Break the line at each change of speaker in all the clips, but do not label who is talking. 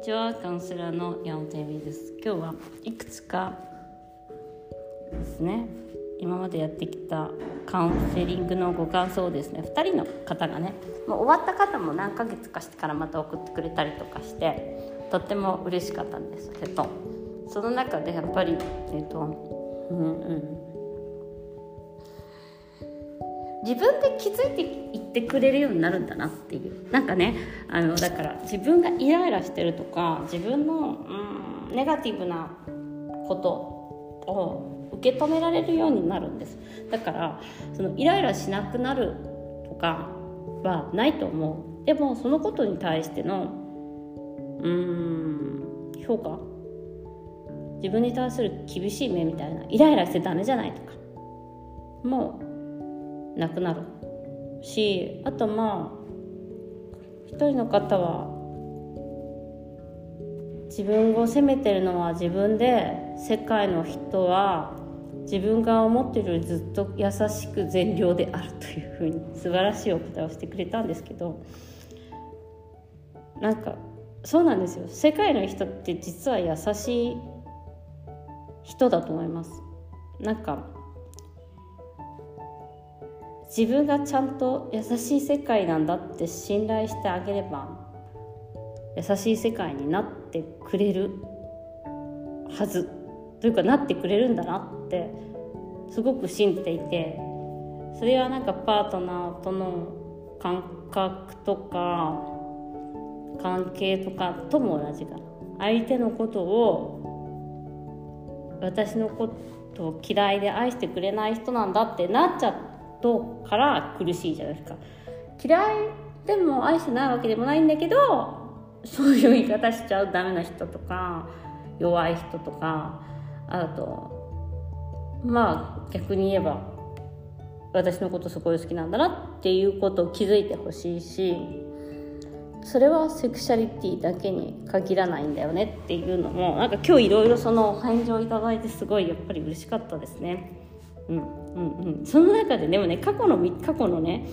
にちはカウンセラーの山本恵美です。今日はいくつかですね今までやってきたカウンセリングのご感想をですね2人の方がねもう終わった方も何ヶ月かしてからまた送ってくれたりとかしてとっても嬉しかったんですけどその中でやっぱりえっ、とうんうん自分で気づいていってくれるようになるんだなっていう。なんかねあのだから自分がイライラしてるとか自分のうんネガティブなことを受け止められるようになるんです。だからそのイライラしなくなるとかはないと思う。でもそのことに対してのうん評価。自分に対する厳しい目みたいなイライラしてダメじゃないとか。もうなくなるしあとまあ一人の方は自分を責めてるのは自分で世界の人は自分が思ってるよりずっと優しく善良であるというふうに素晴らしいお答えをしてくれたんですけどなんかそうなんですよ。世界の人って実は優しい人だと思います。なんか自分がちゃんと優しい世界なんだって信頼してあげれば優しい世界になってくれるはずというかなってくれるんだなってすごく信じていてそれはなんかパートナーとの感覚とか関係とかとも同じかな。相手のことを私のことを嫌いで愛してくれない人なんだってなっちゃっとから苦しいじゃないですか嫌いでも愛してないわけでもないんだけどそういう言い方しちゃうダメな人とか弱い人とかあとまあ逆に言えば私のことすごい好きなんだなっていうことを気づいてほしいしそれはセクシャリティだけに限らないんだよねっていうのもなんか今日いろいろそのお返事をいただいてすごいやっぱり嬉しかったですね。うんうんうん、その中ででもね過去の過去のね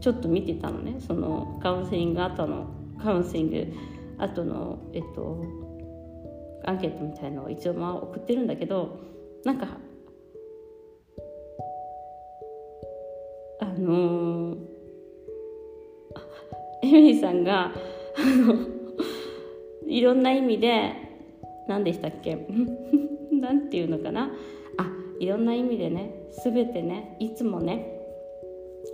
ちょっと見てたのねそのカウンセリング後のカウンセリング後のえっとアンケートみたいのを一応まあ送ってるんだけどなんかあのー、エミリーさんがあのいろんな意味で何でしたっけなんていうのかなあいろんな意味でね全てねいつもね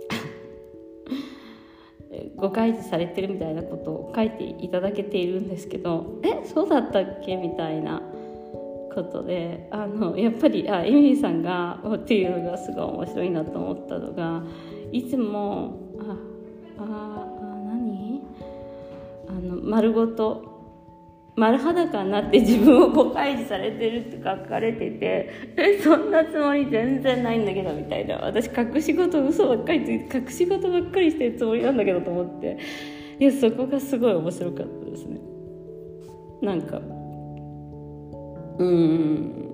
誤解示されてるみたいなことを書いていただけているんですけどえ？そうだったっけみたいなことであのやっぱりあエミリーさんがっていうのがすごい面白いなと思ったのがいつもあああ何？あの丸ごと丸裸になって自分を誤解示されてるって書かれててえそんなつもり全然ないんだけどみたいな。私隠し事嘘ばっかりついて隠し事ばっかりしてるつもりなんだけどと思って。いやそこがすごい面白かったですね。なんか。うん。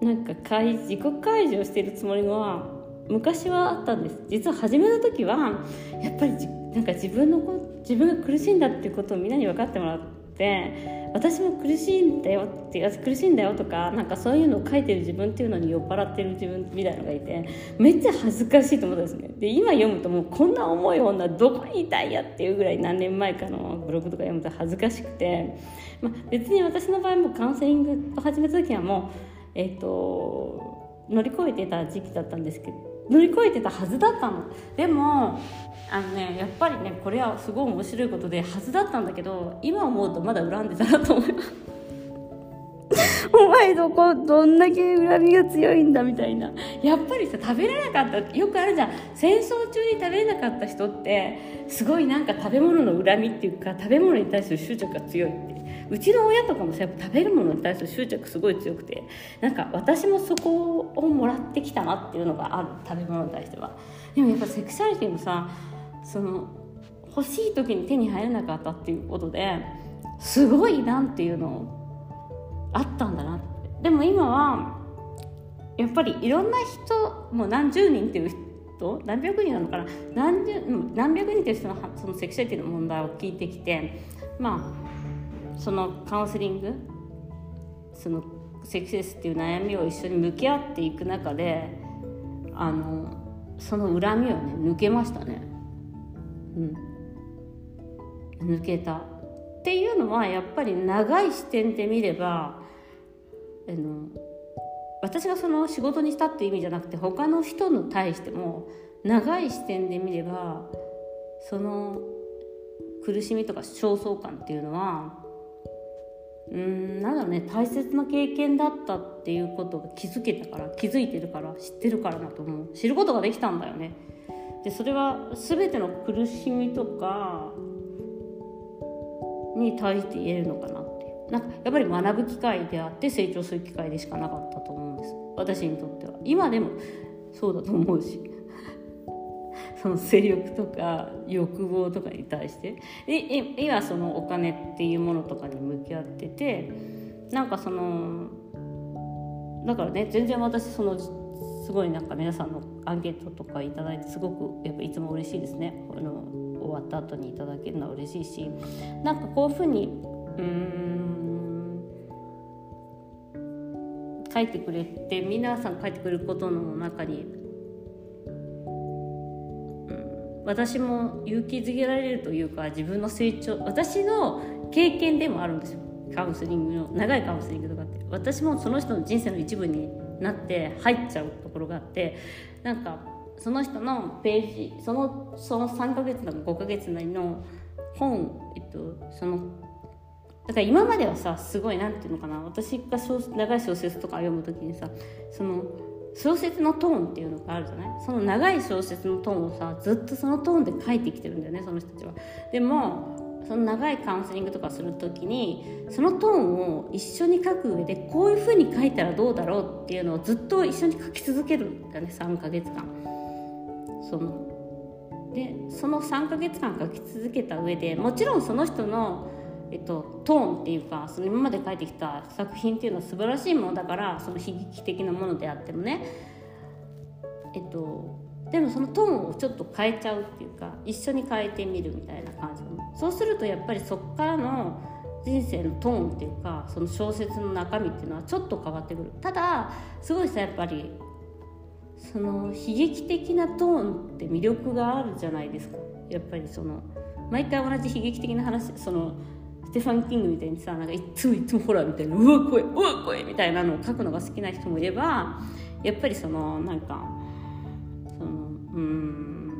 なんか自己開示をしてるつもりは昔はあったんです。実は始めた時はやっぱりなんか自分の自分が苦しいんだっていうことをみんなに分かってもらってって私も苦しいんだよって苦しいんだよとかなんかそういうのを書いてる自分っていうのに酔っ払ってる自分みたいなのがいてめっちゃ恥ずかしいと思ったんですね。で今読むともうこんな重い女どこにいたいやっていうぐらい何年前かのブログとか読むと恥ずかしくて、まあ、別に私の場合もカウンセリングを始めた時はもうえっ、ー、と乗り越えてた時期だったんですけど乗り越えてたはずだったの。でもあのねやっぱりねこれはすごい面白いことではずだったんだけど今思うとまだ恨んでたなと思います。お前どこどんだけ恨みが強いんだみたいな。やっぱりさ食べれなかったよくあるじゃん。戦争中に食べれなかった人ってすごいなんか食べ物の恨みっていうか食べ物に対する執着が強いってうちの親とかもさやっぱ食べるものに対する執着すごい強くてなんか私もそこをもらってきたなっていうのがある食べ物に対しては。でもやっぱセクシャリティもさその欲しい時に手に入らなかったっていうことですごいなんていうのあったんだなって。でも今はやっぱりいろんな人もう何十人っていう人何百人なのかな。何十何百人っていう人のそのセクシャリティの問題を聞いてきてまあそのカウンセリングそのセクセスっていう悩みを一緒に向き合っていく中であのその恨みをね抜けましたね。うん。抜けた。っていうのはやっぱり長い視点で見ればあの私がその仕事にしたっていう意味じゃなくて他の人に対しても長い視点で見ればその苦しみとか焦燥感っていうのはうんなんだろうね大切な経験だったっていうことが気づけたから気づいてるから知ってるからだと思う。知ることができたんだよね。でそれは全ての苦しみとかに対して言えるのかなっていう。なんかやっぱり学ぶ機会であって成長する機会でしかなかったと思うんです。私にとっては。今でもそうだと思うし。その性欲とか欲望とかに対して。今そのお金っていうものとかに向き合っててなんかそのだからね全然私そのすごいなんか皆さんのアンケートとか頂いてすごくやっぱいつも嬉しいですね。あの終わった後にいただけるのは嬉しいしなんかこういうふうにうん書いてくれて皆さん書いてくれることの中に私も勇気づけられるというか自分の成長私の経験でもあるんですよ。カウンセリングの長いカウンセリングとかって。私もその人の人生の一部になって入っちゃうところがあってなんかその人のページそのその3ヶ月なの5ヶ月なりの本、えっと、そのだから今まではさすごいなんていうのかな。私が長い小説とか読む時にさその小説のトーンっていうのがあるじゃない？その長い小説のトーンをさずっとそのトーンで書いてきてるんだよねその人たちは。でもその長いカウンセリングとかする時にそのトーンを一緒に書く上でこういうふうに書いたらどうだろうっていうのをずっと一緒に書き続けるんだね3ヶ月間。そのでその3ヶ月間書き続けた上でもちろんその人のえっと、トーンっていうかその今まで書いてきた作品っていうのは素晴らしいものだからその悲劇的なものであってもね。えっとでもそのトーンをちょっと変えちゃうっていうか一緒に変えてみるみたいな感じそうするとやっぱりそこからの人生のトーンっていうかその小説の中身っていうのはちょっと変わってくる。ただすごいさやっぱりその悲劇的なトーンって魅力があるじゃないですか。やっぱりその毎回同じ悲劇的な話そのステファン・キングみたいにさなんかいつもいつもホラーみたいなうわ怖いうわ怖いみたいなのを書くのが好きな人もいればやっぱりそのなんかそのうん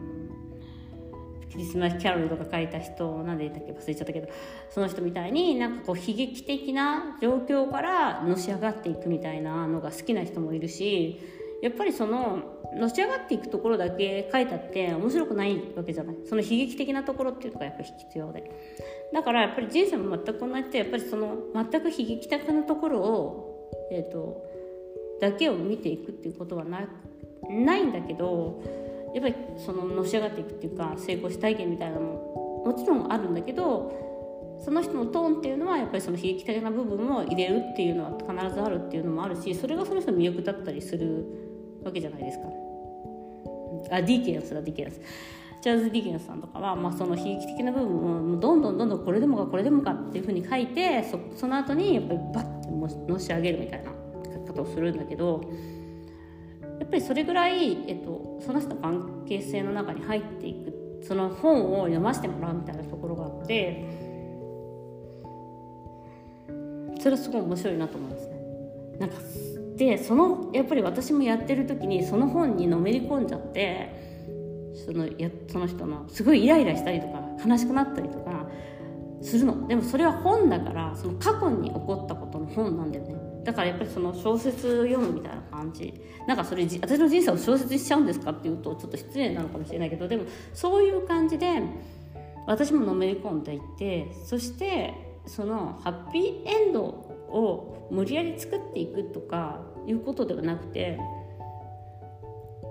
クリスマスキャロルとか書いた人なんで言ったっけ忘れちゃったけどその人みたいになんかこう悲劇的な状況からのし上がっていくみたいなのが好きな人もいるしやっぱりそののし上がっていくところだけ書いたって面白くないわけじゃない。その悲劇的なところっていうのがやっぱり必要で。だからやっぱり人生も全く同じでやっぱりその全く悲劇的なところを、えーと、だけを見ていくっていうことはなないんだけどやっぱりそののし上がっていくっていうか成功し体験みたいなのももちろんあるんだけどその人のトーンっていうのはやっぱりその悲劇的な部分を入れるっていうのは必ずあるっていうのもあるしそれがその人の魅力だったりするわけじゃないですか。あディケンスだディケンス。チャールズ・ディーケンスさんとかは、まあ、その悲劇的な部分をどんどんどんどんこれでもかこれでもかっていうふうに書いてそその後にやっぱりバッてのし上げるみたいな書き方をするんだけどやっぱりそれぐらい、えっと、その人の関係性の中に入っていくその本を読ませてもらうみたいなところがあってそれはすごい面白いなと思うんですね。なんかでそのやっぱり私もやってる時にその本にのめり込んじゃってそのやその人のすごいイライラしたりとか悲しくなったりとかするの。でもそれは本だからその過去に起こったことの本なんだよね。だからやっぱりその小説読むみたいな感じ。なんかそれ私の人生を小説にしちゃうんですかっていうとちょっと失礼なのかもしれないけどでもそういう感じで私ものめり込んでいってそしてそのハッピーエンドを無理やり作っていくとかいうことではなくて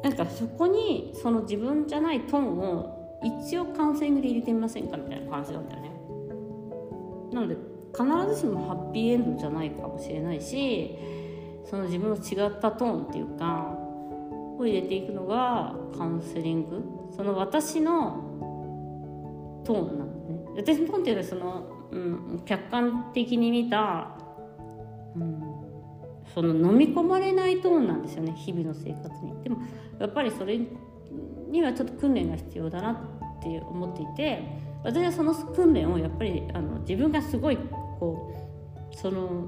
なんかそこにその自分じゃないトーンを一応カウンセリングで入れてみませんかみたいな感じなんだよね。なので必ずしもハッピーエンドじゃないかもしれないしその自分の違ったトーンっていうかを入れていくのがカウンセリング。その私のトーンなんだね。私のトーンっていうのはそのうん、客観的に見た、その飲み込まれないトーンなんですよね日々の生活に。でもやっぱりそれにはちょっと訓練が必要だなって思っていて私はその訓練をやっぱりあの自分がすごいこうその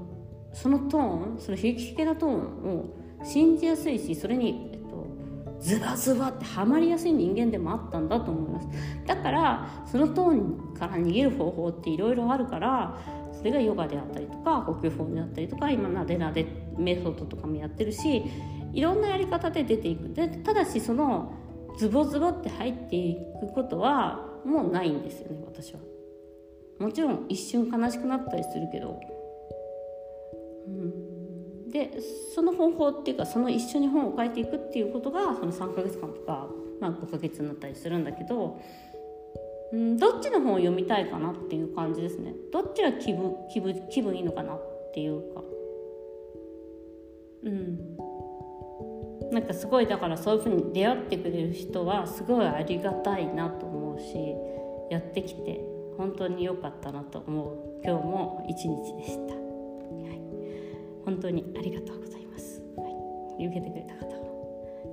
そのトーンその悲劇的なトーンを信じやすいしそれに、えっと、ズバズバってはまりやすい人間でもあったんだと思いますだからそのトーンから逃げる方法っていろいろあるからそれがヨガであったりとか呼吸法であったりとか今なでなでメソッドとかもやってるしいろんなやり方で出ていく。でただしそのズボズボって入っていくことはもうないんですよね私は。もちろん一瞬悲しくなったりするけど。うん。でその方法っていうかその一緒に本を書いていくっていうことがその3ヶ月間とか、まあ、5ヶ月になったりするんだけどうん、どっちの本を読みたいかなっていう感じですね。どっちが気分気分気分いいのかなっていうか。うん。なんかすごいだからそういうふうに出会ってくれる人はすごいありがたいなと思うしやってきて本当に良かったなと思う。今日も一日でした、はい、本当にありがとうございます、はい、受けてくれた方は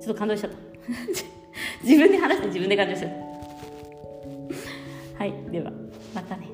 ちょっと感動しちゃった。自分で話して自分で感動しちゃった。はいではまたね。